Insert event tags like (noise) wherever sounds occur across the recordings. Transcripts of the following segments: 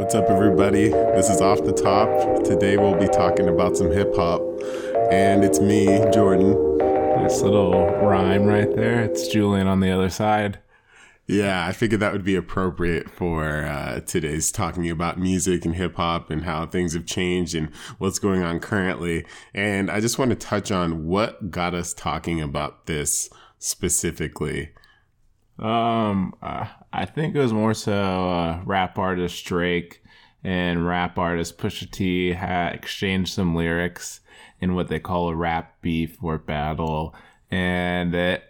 What's up, everybody? This is Off the Top. Today we'll be talking about some hip hop, and it's me, Jordan. This little rhyme right there. It's Julian on the other side. Yeah, I figured that would be appropriate for uh, today's talking about music and hip hop and how things have changed and what's going on currently. And I just want to touch on what got us talking about this specifically. Um, uh, I think it was more so uh, rap artist Drake and rap artist Pusha T had exchanged some lyrics in what they call a rap beef or battle, and it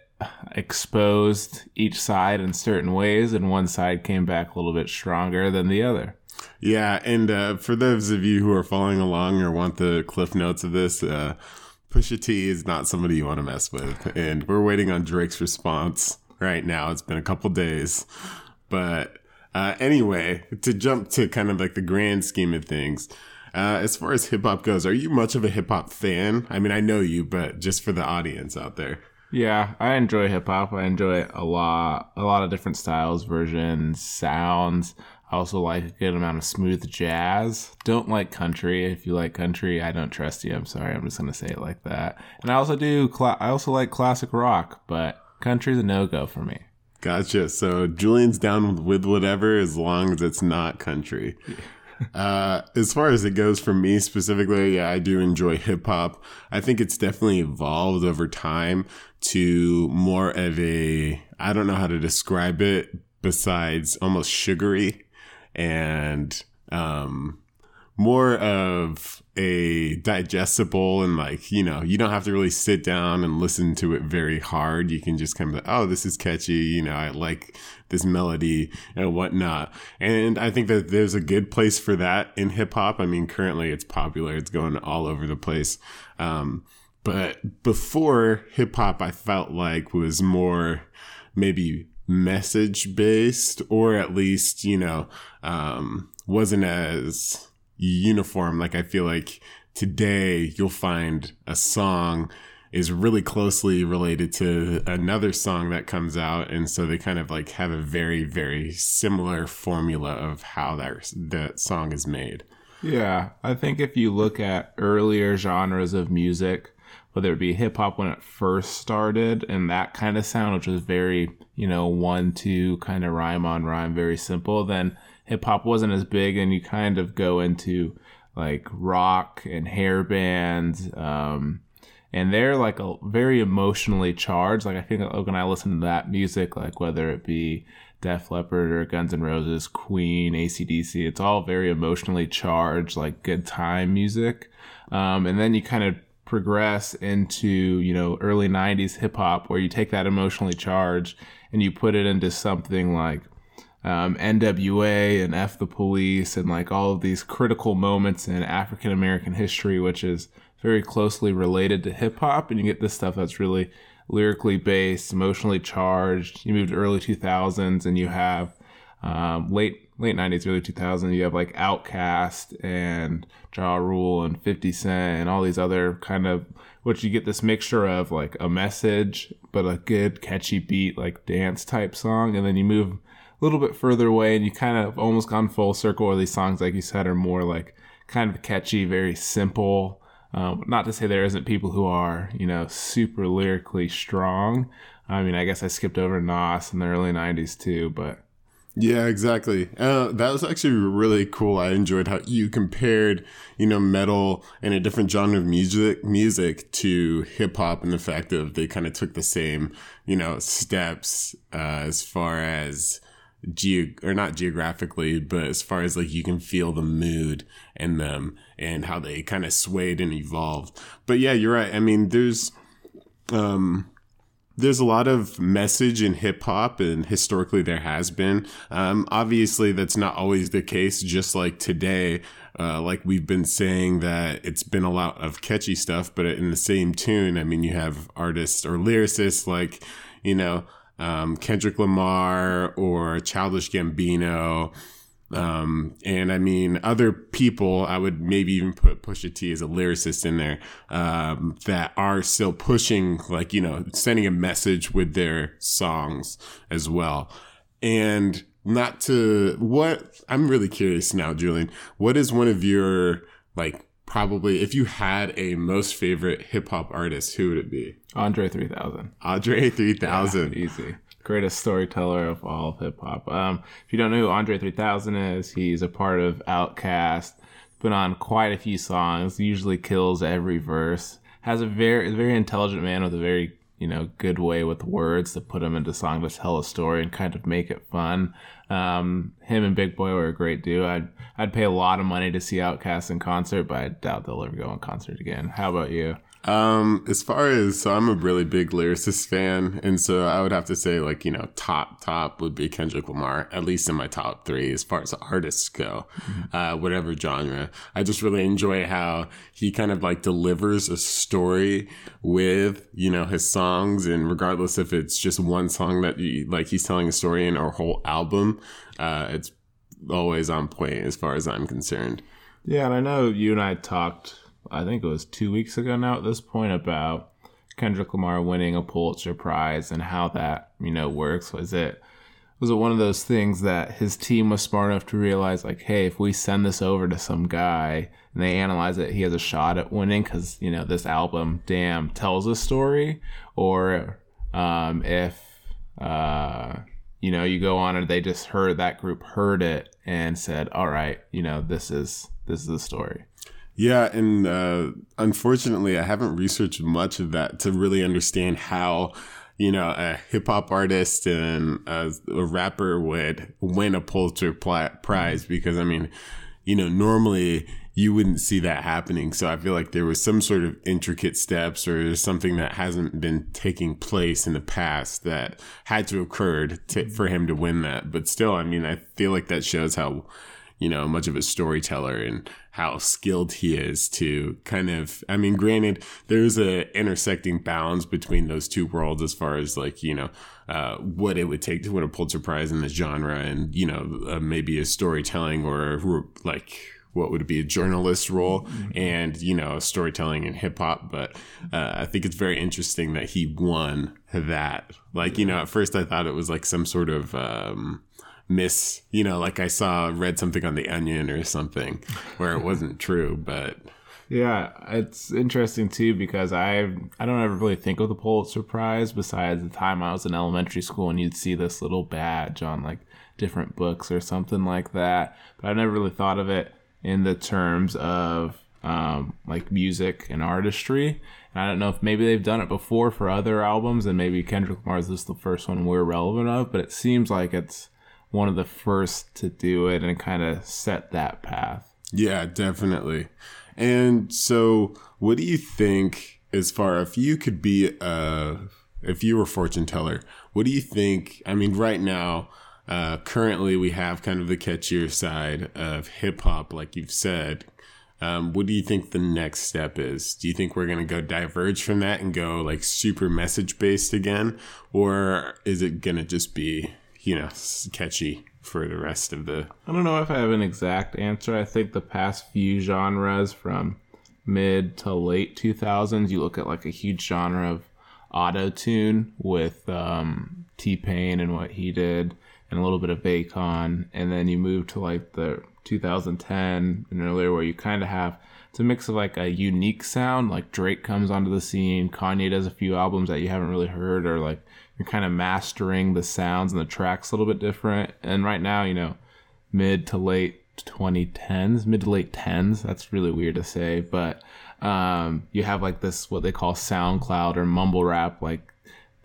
exposed each side in certain ways, and one side came back a little bit stronger than the other. Yeah, and uh, for those of you who are following along or want the cliff notes of this, uh, Pusha T is not somebody you want to mess with, and we're waiting on Drake's response right now. It's been a couple days. But uh, anyway, to jump to kind of like the grand scheme of things, uh, as far as hip hop goes, are you much of a hip hop fan? I mean, I know you, but just for the audience out there. Yeah, I enjoy hip hop. I enjoy a lot, a lot of different styles, versions, sounds. I also like a good amount of smooth jazz. Don't like country. If you like country, I don't trust you. I'm sorry. I'm just gonna say it like that. And I also do. Cl- I also like classic rock, but Country's a no go for me. Gotcha. So Julian's down with whatever as long as it's not country. (laughs) uh, as far as it goes for me specifically, yeah, I do enjoy hip hop. I think it's definitely evolved over time to more of a, I don't know how to describe it besides almost sugary and, um, more of a digestible and like you know you don't have to really sit down and listen to it very hard. You can just kind of oh this is catchy you know i like this melody and whatnot. And i think that there's a good place for that in hip-hop i mean currently it's popular. It's going all over the place. Um, but before hip-hop i felt like was more maybe message based or at least you know um, wasn't as uniform. Like I feel like today you'll find a song is really closely related to another song that comes out. And so they kind of like have a very very similar formula of how that that song is made. Yeah. I think if you look at earlier genres of music whether it be hip hop when it first started and that kind of sound which was very you know one two kind of rhyme on rhyme very simple then hip hop wasn't as big, and you kind of go into like rock and hair bands. Um, and they're like a very emotionally charged. Like I think when I listen to that music, like whether it be Def Leppard or Guns N' Roses, Queen, ACDC, it's all very emotionally charged, like good time music. Um, and then you kind of progress into you know early 90s hip hop where you take that emotionally charged and you put it into something like um, NWA and F the Police and like all of these critical moments in African American history, which is very closely related to hip hop. And you get this stuff that's really lyrically based, emotionally charged. You move to early 2000s and you have um, late late 90s, early 2000s, you have like Outkast and Ja Rule and 50 Cent and all these other kind of, which you get this mixture of like a message, but a good catchy beat, like dance type song. And then you move a little bit further away and you kind of almost gone full circle where these songs like you said are more like kind of catchy very simple um, not to say there isn't people who are you know super lyrically strong i mean i guess i skipped over nas in the early 90s too but yeah, exactly. Uh, that was actually really cool. I enjoyed how you compared, you know, metal and a different genre of music, music to hip hop, and the fact of they kind of took the same, you know, steps uh, as far as geo or not geographically, but as far as like you can feel the mood in them and how they kind of swayed and evolved. But yeah, you're right. I mean, there's um there's a lot of message in hip hop, and historically there has been. Um, obviously, that's not always the case. Just like today, uh, like we've been saying that it's been a lot of catchy stuff, but in the same tune, I mean, you have artists or lyricists like, you know, um, Kendrick Lamar or Childish Gambino. Um, and I mean, other people, I would maybe even put Pusha T as a lyricist in there, um, that are still pushing, like, you know, sending a message with their songs as well. And not to what I'm really curious now, Julian. What is one of your like probably if you had a most favorite hip hop artist, who would it be? Andre 3000. Andre 3000. Yeah, easy. Greatest storyteller of all of hip hop. Um, if you don't know who Andre 3000 is, he's a part of Outkast. Put on quite a few songs. Usually kills every verse. Has a very very intelligent man with a very you know good way with words to put him into song to tell a story and kind of make it fun. Um, him and Big Boi were a great duo. I'd I'd pay a lot of money to see Outkast in concert, but I doubt they'll ever go in concert again. How about you? Um, as far as so, I'm a really big lyricist fan, and so I would have to say like you know top top would be Kendrick Lamar, at least in my top three as far as artists go, mm-hmm. uh, whatever genre. I just really enjoy how he kind of like delivers a story with you know his songs, and regardless if it's just one song that you, like he's telling a story in or a whole album, uh, it's always on point as far as I'm concerned. Yeah, and I know you and I talked I think it was two weeks ago now at this point about Kendrick Lamar winning a Pulitzer Prize and how that you know works. Was it was it one of those things that his team was smart enough to realize like, hey, if we send this over to some guy and they analyze it, he has a shot at winning because you know this album, damn, tells a story, or um, if uh, you know you go on and they just heard that group heard it and said, all right, you know this is this is the story. Yeah, and uh, unfortunately, I haven't researched much of that to really understand how you know a hip hop artist and a, a, rapper would win a Pulitzer Prize because I mean, you know, normally you wouldn't see that happening. So I feel like there was some sort of intricate steps or something that hasn't been taking place in the past that had to occur to, for him to win that. But still, I mean, I feel like that shows how you know, much of a storyteller and how skilled he is to kind of, I mean, granted, there's a intersecting bounds between those two worlds as far as like, you know, uh, what it would take to win a Pulitzer Prize in the genre and, you know, uh, maybe a storytelling or like, what would be a journalist role mm-hmm. and you know storytelling and hip hop. But uh, i think it's very interesting that he won that. Like you know at first i thought it was like some sort of um, miss, you know, like I saw read something on the Onion or something where it wasn't (laughs) true, but yeah, it's interesting too because I I don't ever really think of the Pulitzer Prize besides the time I was in elementary school and you'd see this little badge on like different books or something like that. But I never really thought of it in the terms of um, like music and artistry. And I don't know if maybe they've done it before for other albums, and maybe Kendrick Lamar's is the first one we're relevant of. But it seems like it's one of the first to do it and kind of set that path. Yeah, definitely. And so, what do you think as far if you could be a if you were a fortune teller, what do you think? I mean, right now, uh, currently we have kind of the catchier side of hip hop, like you've said. Um, what do you think the next step is? Do you think we're going to go diverge from that and go like super message based again? Or is it going to just be you know catchy for the rest of the. I don't know if I have an exact answer. I think the past few genres from mid to late 2000s, you look at like a huge genre of auto tune with um, T Pain and what he did, and a little bit of Akon, and then you move to like the 2010 and earlier where you kind of have it's a mix of like a unique sound like drake comes onto the scene kanye does a few albums that you haven't really heard or like you're kind of mastering the sounds and the tracks a little bit different. And right now, you know, mid to late 2010s, mid to late 10s, that's really weird to say, but um, you have like this, what they call SoundCloud or mumble rap, like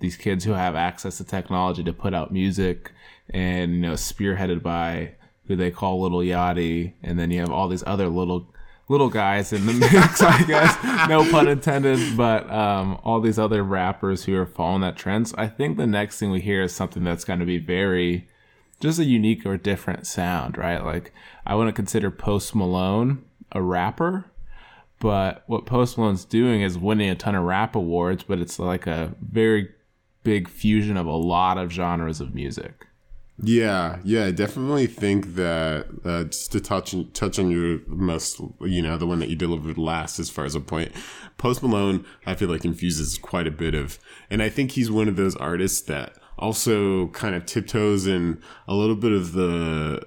these kids who have access to technology to put out music and, you know, spearheaded by who they call Little Yachty. And then you have all these other little little guys in the (laughs) mix, I guess. No pun intended, but um, all these other rappers who are following that trend. So I think the next thing we hear is something that's going to be very just a unique or different sound, right? Like I wouldn't consider Post Malone a rapper, but what Post Malone's doing is winning a ton of rap awards, but it's like a very big fusion of a lot of genres of music. Yeah, yeah, I definitely think that uh, just to touch touch on your most, you know, the one that you delivered last as far as a point, Post Malone, I feel like infuses quite a bit of, and I think he's one of those artists that also kind of tiptoes in a little bit of the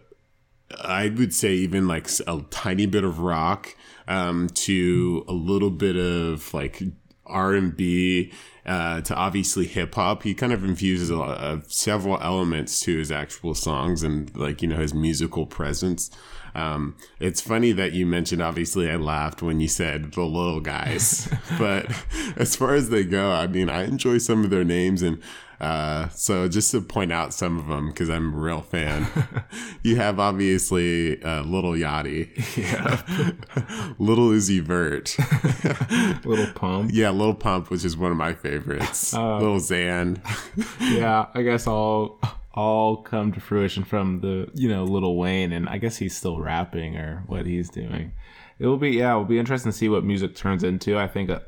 I would say even like a tiny bit of rock um, to a little bit of like R and B uh, to obviously hip hop. He kind of infuses a of several elements to his actual songs and like you know his musical presence. Um, it's funny that you mentioned. Obviously, I laughed when you said the little guys, (laughs) but (laughs) as far as they go, I mean, I enjoy some of their names and uh, so just to point out some of them because I'm a real fan. (laughs) you have obviously uh, Little Yachty, yeah, (laughs) Little Uzi Vert, (laughs) Little Pump, yeah, Little Pump, which is one of my favorites. Uh, Little Xan, yeah, I guess all all come to fruition from the you know Little Wayne, and I guess he's still rapping or what he's doing. It will be yeah, it will be interesting to see what music turns into. I think a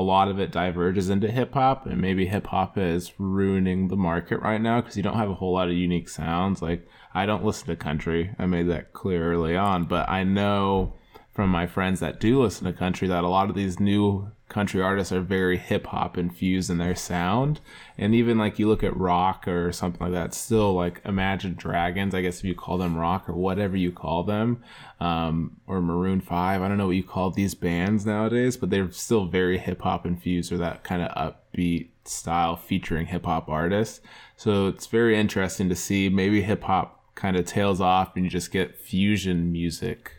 lot of it diverges into hip hop, and maybe hip hop is ruining the market right now because you don't have a whole lot of unique sounds. Like, I don't listen to country, I made that clear early on, but I know from my friends that do listen to country that a lot of these new country artists are very hip hop infused in their sound. And even like you look at rock or something like that, still like Imagine Dragons, I guess if you call them rock or whatever you call them, um, or Maroon 5, I don't know what you call these bands nowadays, but they're still very hip hop infused or that kind of upbeat style featuring hip hop artists. So it's very interesting to see maybe hip hop kind of tails off and you just get fusion music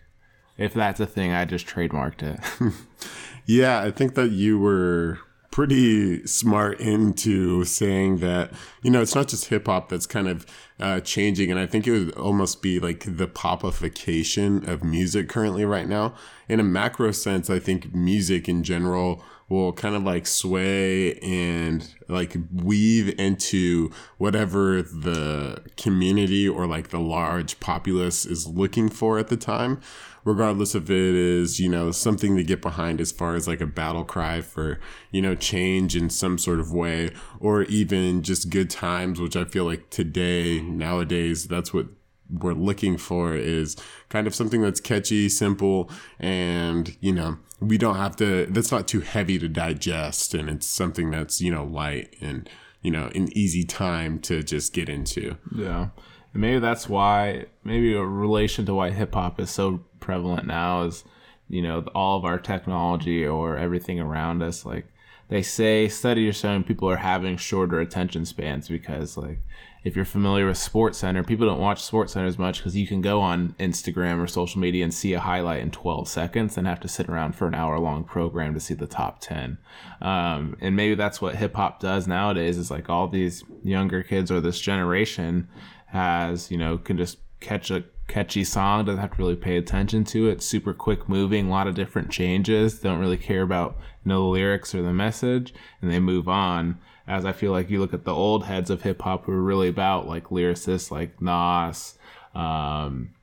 if that's a thing, I just trademarked it. (laughs) yeah, I think that you were pretty smart into saying that you know it's not just hip hop that's kind of uh, changing, and I think it would almost be like the popification of music currently right now. In a macro sense, I think music in general will kind of like sway and like weave into whatever the community or like the large populace is looking for at the time regardless if it is, you know, something to get behind as far as like a battle cry for, you know, change in some sort of way, or even just good times, which I feel like today, nowadays, that's what we're looking for is kind of something that's catchy, simple, and, you know, we don't have to, that's not too heavy to digest. And it's something that's, you know, light and, you know, an easy time to just get into. Yeah. And maybe that's why, maybe a relation to why hip hop is so prevalent now is, you know, all of our technology or everything around us. Like they say, studies are showing people are having shorter attention spans because, like, if you're familiar with Sports Center, people don't watch Sports Center as much because you can go on Instagram or social media and see a highlight in 12 seconds and have to sit around for an hour long program to see the top 10. Um, and maybe that's what hip hop does nowadays is like all these younger kids or this generation has, you know, can just catch a catchy song, doesn't have to really pay attention to it. Super quick moving, a lot of different changes. Don't really care about you know the lyrics or the message, and they move on. As I feel like you look at the old heads of hip hop who are really about like lyricists like Nas, um,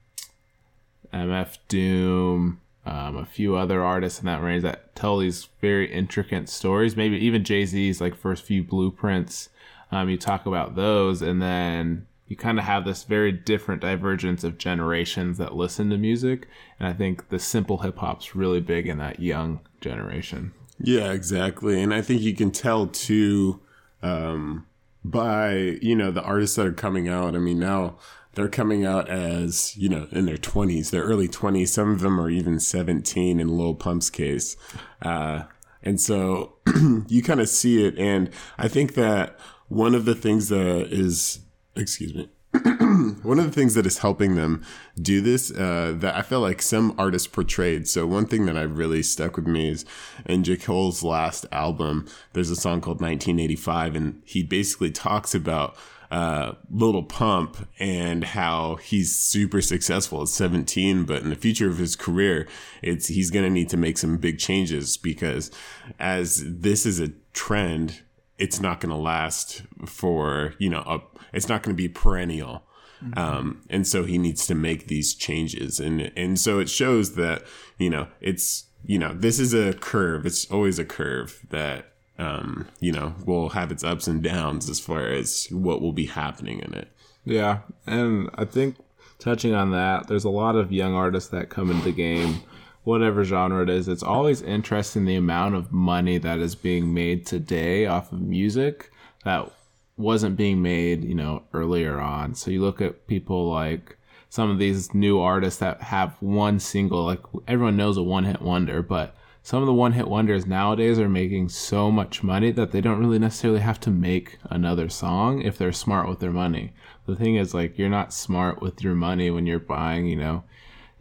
MF Doom, um, a few other artists in that range that tell these very intricate stories. Maybe even Jay Z's like first few blueprints. Um, you talk about those, and then you kind of have this very different divergence of generations that listen to music. And I think the simple hip hop's really big in that young generation. Yeah, exactly. And I think you can tell too um, by, you know, the artists that are coming out. I mean, now they're coming out as, you know, in their 20s, their early 20s. Some of them are even 17 in Lil Pump's case. Uh, and so (clears throat) you kind of see it. And I think that one of the things that is excuse me. (clears throat) one of the things that is helping them do this uh, that I feel like some artists portrayed. So one thing that I really stuck with me is in J. Last album, there's a song called 1985, and he basically talks about uh, Little Pump and how he's super successful at 17, but in the future of his career, it's he's going to need to make some big changes because as this is a trend, it's not going to last for you know a it's not going to be perennial. Mm-hmm. Um, and so he needs to make these changes. And, and so it shows that, you know, it's, you know, this is a curve. It's always a curve that, um, you know, will have its ups and downs as far as what will be happening in it. Yeah. And I think touching on that, there's a lot of young artists that come into the game, whatever genre it is. It's always interesting the amount of money that is being made today off of music that wasn't being made, you know, earlier on. So you look at people like some of these new artists that have one single, like everyone knows a one hit wonder, but some of the one hit wonders nowadays are making so much money that they don't really necessarily have to make another song if they're smart with their money. The thing is, like, you're not smart with your money when you're buying, you know,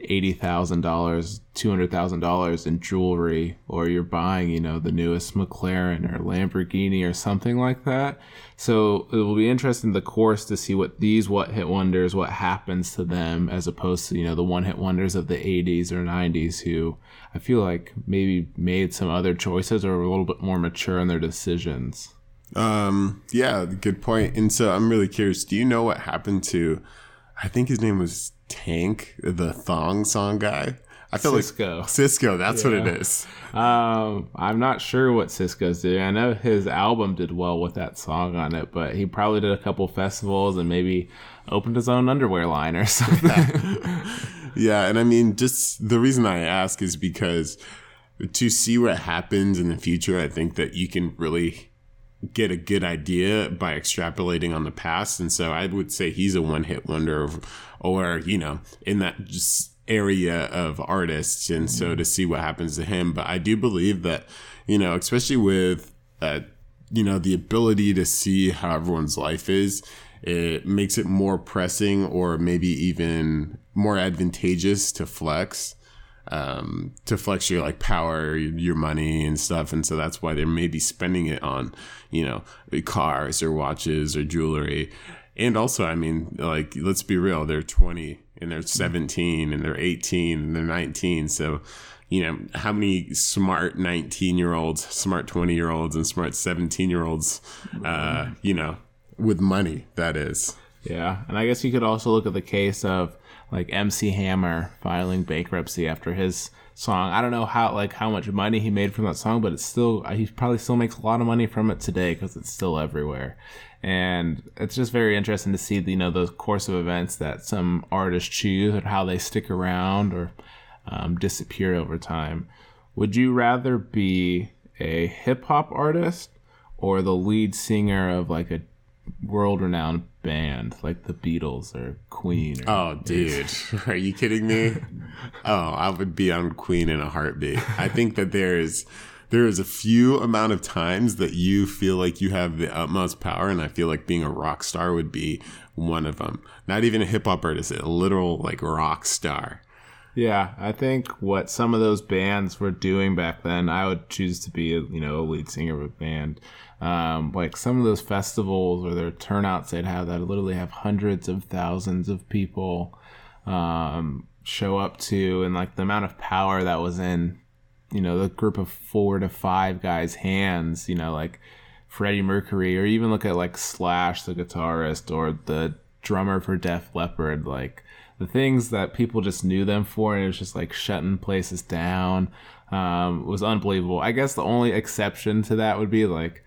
eighty thousand dollars, two hundred thousand dollars in jewelry, or you're buying, you know, the newest McLaren or Lamborghini or something like that. So it will be interesting the course to see what these what hit wonders, what happens to them, as opposed to you know the one hit wonders of the '80s or '90s, who I feel like maybe made some other choices or were a little bit more mature in their decisions. Um, yeah, good point. And so I'm really curious. Do you know what happened to? I think his name was Tank, the thong song guy. I feel Sisqó. like Sisqó. That's what it is. Um, I'm not sure what Sisqó's doing. I know his album did well with that song on it, but he probably did a couple festivals and maybe opened his own underwear line or (laughs) something. (laughs) Yeah, and I mean, just the reason I ask is because to see what happens in the future, I think that you can really get a good idea by extrapolating on the past. And so I would say he's a one hit wonder, of, or, you know, in that just area of artists. And so to see what happens to him. But I do believe that, you know, especially with, uh, you know, the ability to see how everyone's life is, it makes it more pressing or maybe even more advantageous to flex um, to flex your like power, your money and stuff. And so that's why they're maybe spending it on, you know, cars or watches or jewelry. And also, I mean, like, let's be real, they're 20 and they're 17 and they're 18 and they're 19. So, you know, how many smart 19 year olds, smart 20 year olds, and smart 17 year olds, uh, you know, with money, that is. Yeah, and I guess you could also look at the case of like MC Hammer filing bankruptcy after his song. I don't know how like how much money he made from that song, but it's still he probably still makes a lot of money from it today because it's still everywhere. And it's just very interesting to see you know the course of events that some artists choose and how they stick around or um, disappear over time. Would you rather be a hip hop artist or the lead singer of like a world renowned band like the Beatles or Queen. Or oh, dude. (laughs) Are you kidding me? oh, I would be on Queen in a heartbeat. I think that there is there is a few amount of times that you feel like you have the utmost power and I feel like being a rock star would be one of them. Not even a hip hop artist, a literal like rock star. Yeah, I think what some of those bands were doing back then, I would choose to be, you know, a lead singer of a band. Um, like some of those festivals or their turnouts they'd have that literally have hundreds of thousands of people um, show up to, and like the amount of power that was in, you know, the group of four to five guys' hands, you know, like Freddie Mercury, or even look at like Slash, the guitarist, or the drummer for Def Leppard, like the things that people just knew them for, and it was just like shutting places down. Um, was unbelievable. I guess the only exception to that would be like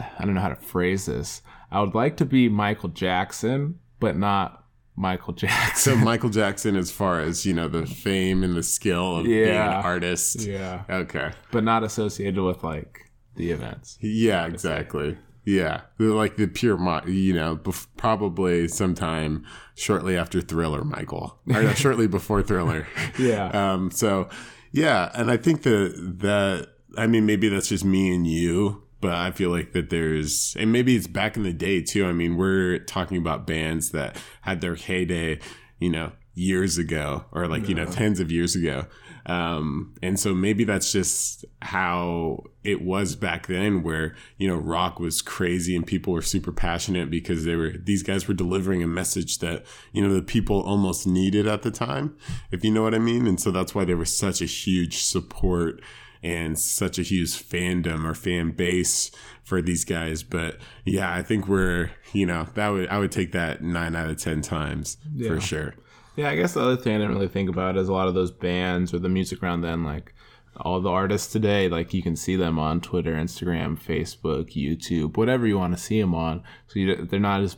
I don't know how to phrase this. I would like to be Michael Jackson, but not Michael (laughs) Jackson. So Michael Jackson, as far as you know, the fame and the skill of yeah. being an artist. Yeah. Okay. But not associated with like the events. Yeah, exactly. Yeah, like the pure, you know, probably sometime shortly after Thriller, Michael, or shortly before Thriller. (laughs) yeah. (laughs) Um. So, yeah, and I think that that I mean maybe that's just me and you, but I feel like that there's, and maybe it's back in the day too. I mean, we're talking about bands that had their heyday, you know, years ago or like, yeah. you know, tens of years ago. Um, and so maybe that's just how it was back then where, you know, rock was crazy and people were super passionate because they were, these guys were delivering a message that, you know, the people almost needed at the time, if you know what I mean. And so that's why there was such a huge support and such a huge fandom or fan base for these guys. But yeah, I think we're, you know, that would, I would take that nine out of 10 times yeah. for sure. Yeah, I guess the other thing I didn't really think about is a lot of those bands or the music around then, like all the artists today, like you can see them on Twitter, Instagram, Facebook, YouTube, whatever you want to see them on. So you, they're not as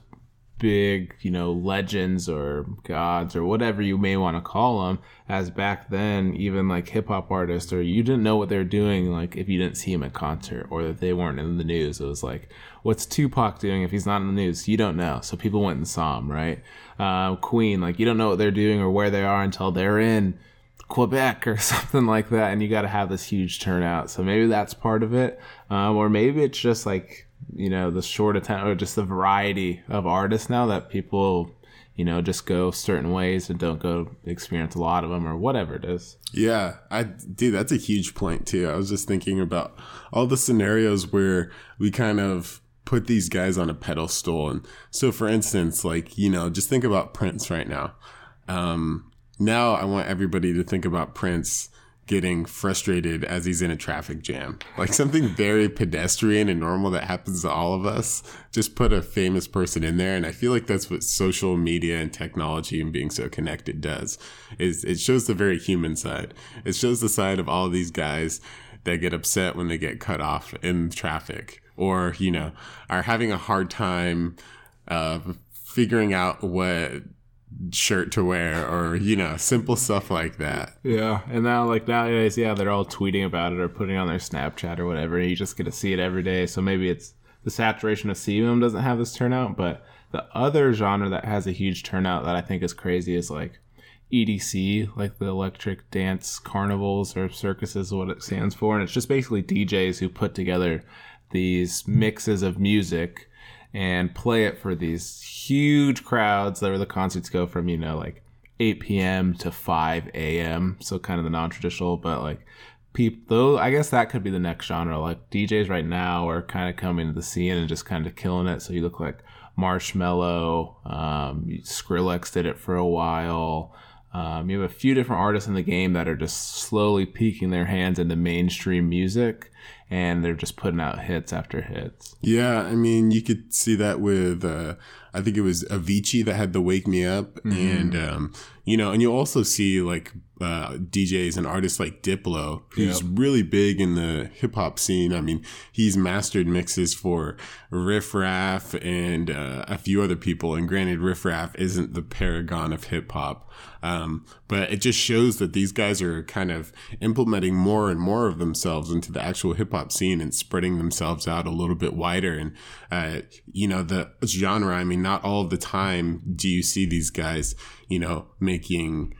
big, you know, legends or gods or whatever you may want to call them. As back then, even like hip hop artists, or you didn't know what they're doing, like if you didn't see him at concert or that they weren't in the news. It was like, what's Tupac doing if he's not in the news? You don't know. So people went and saw him, right? Uh, Queen, like you don't know what they're doing or where they are until they're in Quebec or (laughs) something like that, and you got to have this huge turnout. So maybe that's part of it, um, or maybe it's just like you know the short attention or just the variety of artists now that people you know just go certain ways and don't go experience a lot of them or whatever it is. Yeah, I do that's a huge point too. I was just thinking about all the scenarios where we kind of put these guys on a pedestal and so for instance like you know just think about prince right now um now I want everybody to think about Prince getting frustrated as he's in a traffic jam. Like something very pedestrian and normal that happens to all of us. Just put a famous person in there. And I feel like that's what social media and technology and being so connected does is it shows the very human side. It shows the side of all of these guys that get upset when they get cut off in traffic or, you know, are having a hard time uh, figuring out what shirt to wear or you know simple stuff like that. Yeah and now like nowadays yeah they're all tweeting about it or putting on their snapchat or whatever you just get to see it every day so maybe it's the saturation of seeing doesn't have this turnout but the other genre that has a huge turnout that i think is crazy is like edc like the electric dance carnivals or circuses what it stands for and it's just basically djs who put together these mixes of music and play it for these huge crowds that were the concerts go from, you know, like 8 p.m. to 5 a.m. So kind of the non-traditional, but like people, though, I guess that could be the next genre. Like DJs right now are kind of coming to the scene and just kind of killing it. So you look like Marshmello, um, Skrillex did it for a while. Um, you have a few different artists in the game that are just slowly peeking their hands into mainstream music and they're just putting out hits after hits. Yeah, I mean, you could see that with uh, I think it was Avicii that had the "Wake Me Up," mm-hmm. and um, you know, and you also see like uh, DJs and artists like Diplo, who's yep. really big in the hip hop scene. I mean, he's mastered mixes for Riff Raff and uh, a few other people. And granted, Riff Raff isn't the paragon of hip hop, um, but it just shows that these guys are kind of implementing more and more of themselves into the actual hip hop scene and spreading themselves out a little bit wider. And uh, you know, the genre. I mean not all the time do you see these guys, you know, making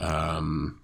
um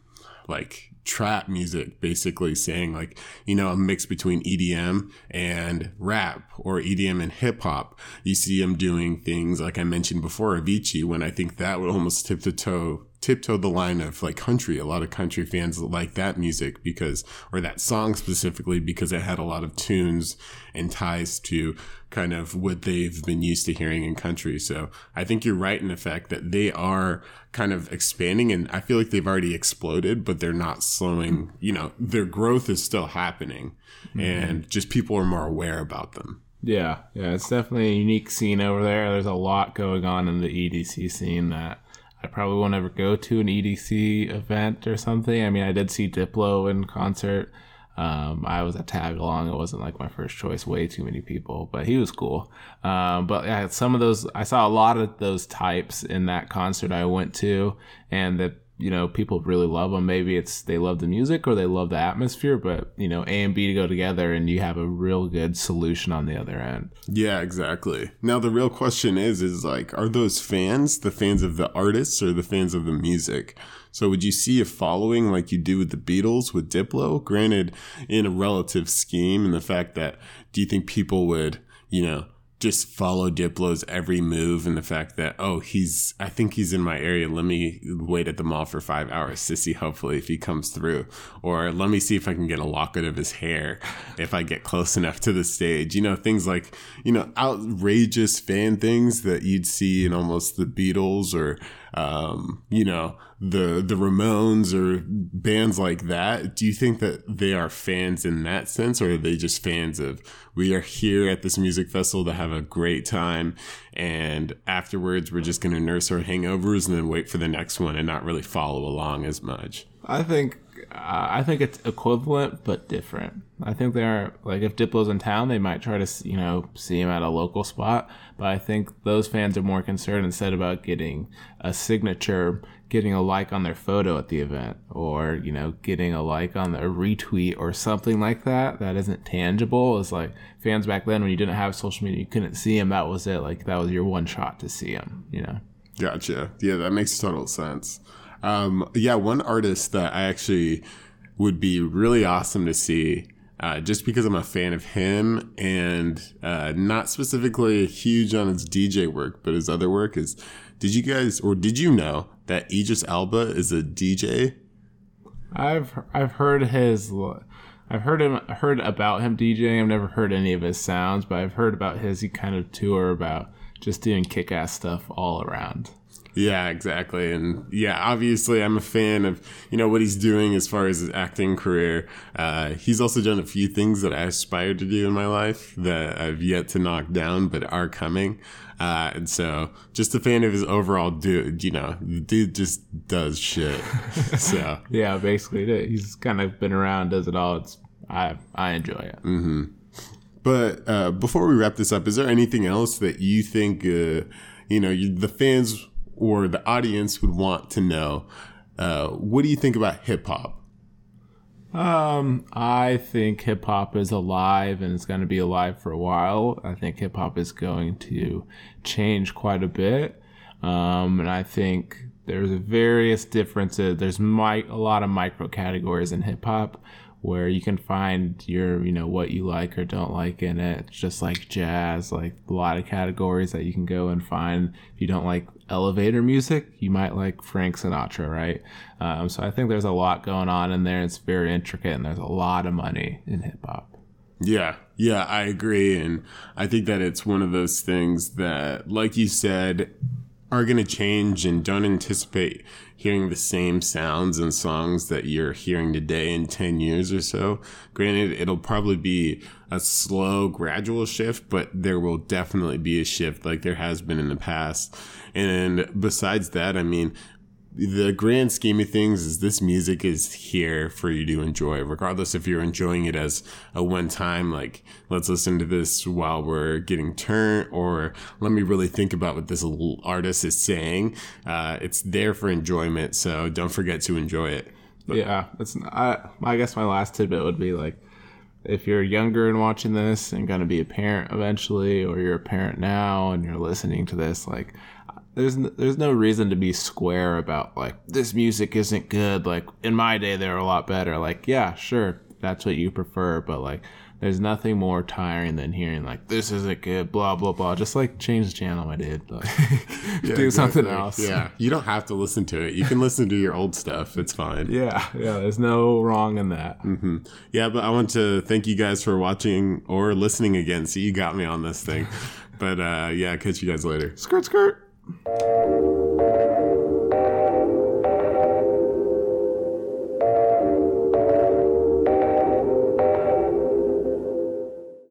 like trap music basically saying like you know a mix between EDM and rap or EDM and hip hop you see them doing things like I mentioned before Avicii when I think that would almost tip the toe tiptoed the line of like country. A lot of country fans like that music because, or that song specifically because it had a lot of tunes and ties to kind of what they've been used to hearing in country. So I think you're right in the fact that they are kind of expanding and I feel like they've already exploded, but they're not slowing, you know, their growth is still happening mm-hmm. and just people are more aware about them. Yeah, yeah, it's definitely a unique scene over there. There's a lot going on in the EDC scene that I probably won't ever go to an EDC event or something. I mean, I did see Diplo in concert. Um, I was a tag along. It wasn't like my first choice. Way too many people, but he was cool. Um, but yeah, some of those I saw a lot of those types in that concert I went to, and that you know people really love them maybe it's they love the music or they love the atmosphere but you know a and b to go together and you have a real good solution on the other end. Yeah exactly. Now the real question is is like are those fans the fans of the artists or the fans of the music? So would you see a following like you do with the beatles with diplo? Granted in a relative scheme and the fact that do you think people would you know just follow Diplo's every move and the fact that, oh, he's, I think he's in my area. Let me wait at the mall for five hours to see, hopefully, if he comes through. Or let me see if I can get a locket of his hair if I get close enough to the stage. You know, things like, you know, outrageous fan things that you'd see in almost the Beatles or, um, you know, the the Ramones or bands like that. Do you think that they are fans in that sense, or are they just fans of we are here at this music festival to have a great time, and afterwards we're just going to nurse our hangovers and then wait for the next one and not really follow along as much? I think I think it's equivalent but different. I think they are like if Diplo's in town, they might try to you know see him at a local spot. But I think those fans are more concerned instead about getting a signature, getting a like on their photo at the event, or you know getting a like on the retweet or something like that. That isn't tangible. It's like fans back then when you didn't have social media, you couldn't see him. That was it. Like that was your one shot to see him. You know. Gotcha. Yeah, that makes total sense. Um, yeah, one artist that I actually would be really awesome to see, uh, just because I'm a fan of him and uh, not specifically huge on his DJ work, but his other work is. Did you guys or did you know that Idris Elba is a DJ? I've I've heard his. I've heard him heard about him DJing. I've never heard any of his sounds, but I've heard about his he kind of tour about just doing kick ass stuff all around. Yeah, exactly. And yeah, obviously, I'm a fan of you know what he's doing as far as his acting career. Uh, he's also done a few things that I aspire to do in my life that I've yet to knock down, but are coming. Uh, and so, just a fan of his overall dude. You know, dude just does shit. (laughs) so yeah, basically, he's kind of been around, does it all. It's I I enjoy it. Mm-hmm. But uh, before we wrap this up, is there anything else that you think uh, you know you, the fans or the audience would want to know. Uh, what do you think about hip hop? Um, I think hip hop is alive and it's going to be alive for a while. I think hip hop is going to change quite a bit. Um, and I think there's various differences. There's mi- a lot of micro categories in hip hop where you can find your, you know, what you like or don't like in it. Just like jazz, like a lot of categories that you can go and find. If you don't like elevator music, you might like Frank Sinatra, right? Um, so I think there's a lot going on in there. It's very intricate and there's a lot of money in hip hop. Yeah, yeah, I agree. And I think that it's one of those things that, like you said, are going to change and don't anticipate hearing the same sounds and songs that you're hearing today in 10 years or so. Granted, it'll probably be a slow, gradual shift, but there will definitely be a shift like there has been in the past. And besides that, I mean, the grand scheme of things is this music is here for you to enjoy, regardless if you're enjoying it as a one time, like, let's listen to this while we're getting turned, or let me really think about what this artist is saying. Uh, it's there for enjoyment, so don't forget to enjoy it. But, yeah, it's, I, I guess my last tidbit would be like, if you're younger and watching this and going to be a parent eventually, or you're a parent now and you're listening to this, like, there's there's no reason to be square about like this music isn't good. Like in my day, they're a lot better. Like yeah, sure, that's what you prefer, but like there's nothing more tiring than hearing like this isn't good, blah blah blah. Just like change the channel, I did. Like, (laughs) yeah, do exactly. something else. Yeah, you don't have to listen to it. You can listen to your old stuff. It's fine. Yeah, yeah. There's no wrong in that. Mm-hmm. Yeah, but I want to thank you guys for watching or listening again. So you got me on this thing. (laughs) but uh, yeah, catch you guys later. Skirt, skirt. Thank you.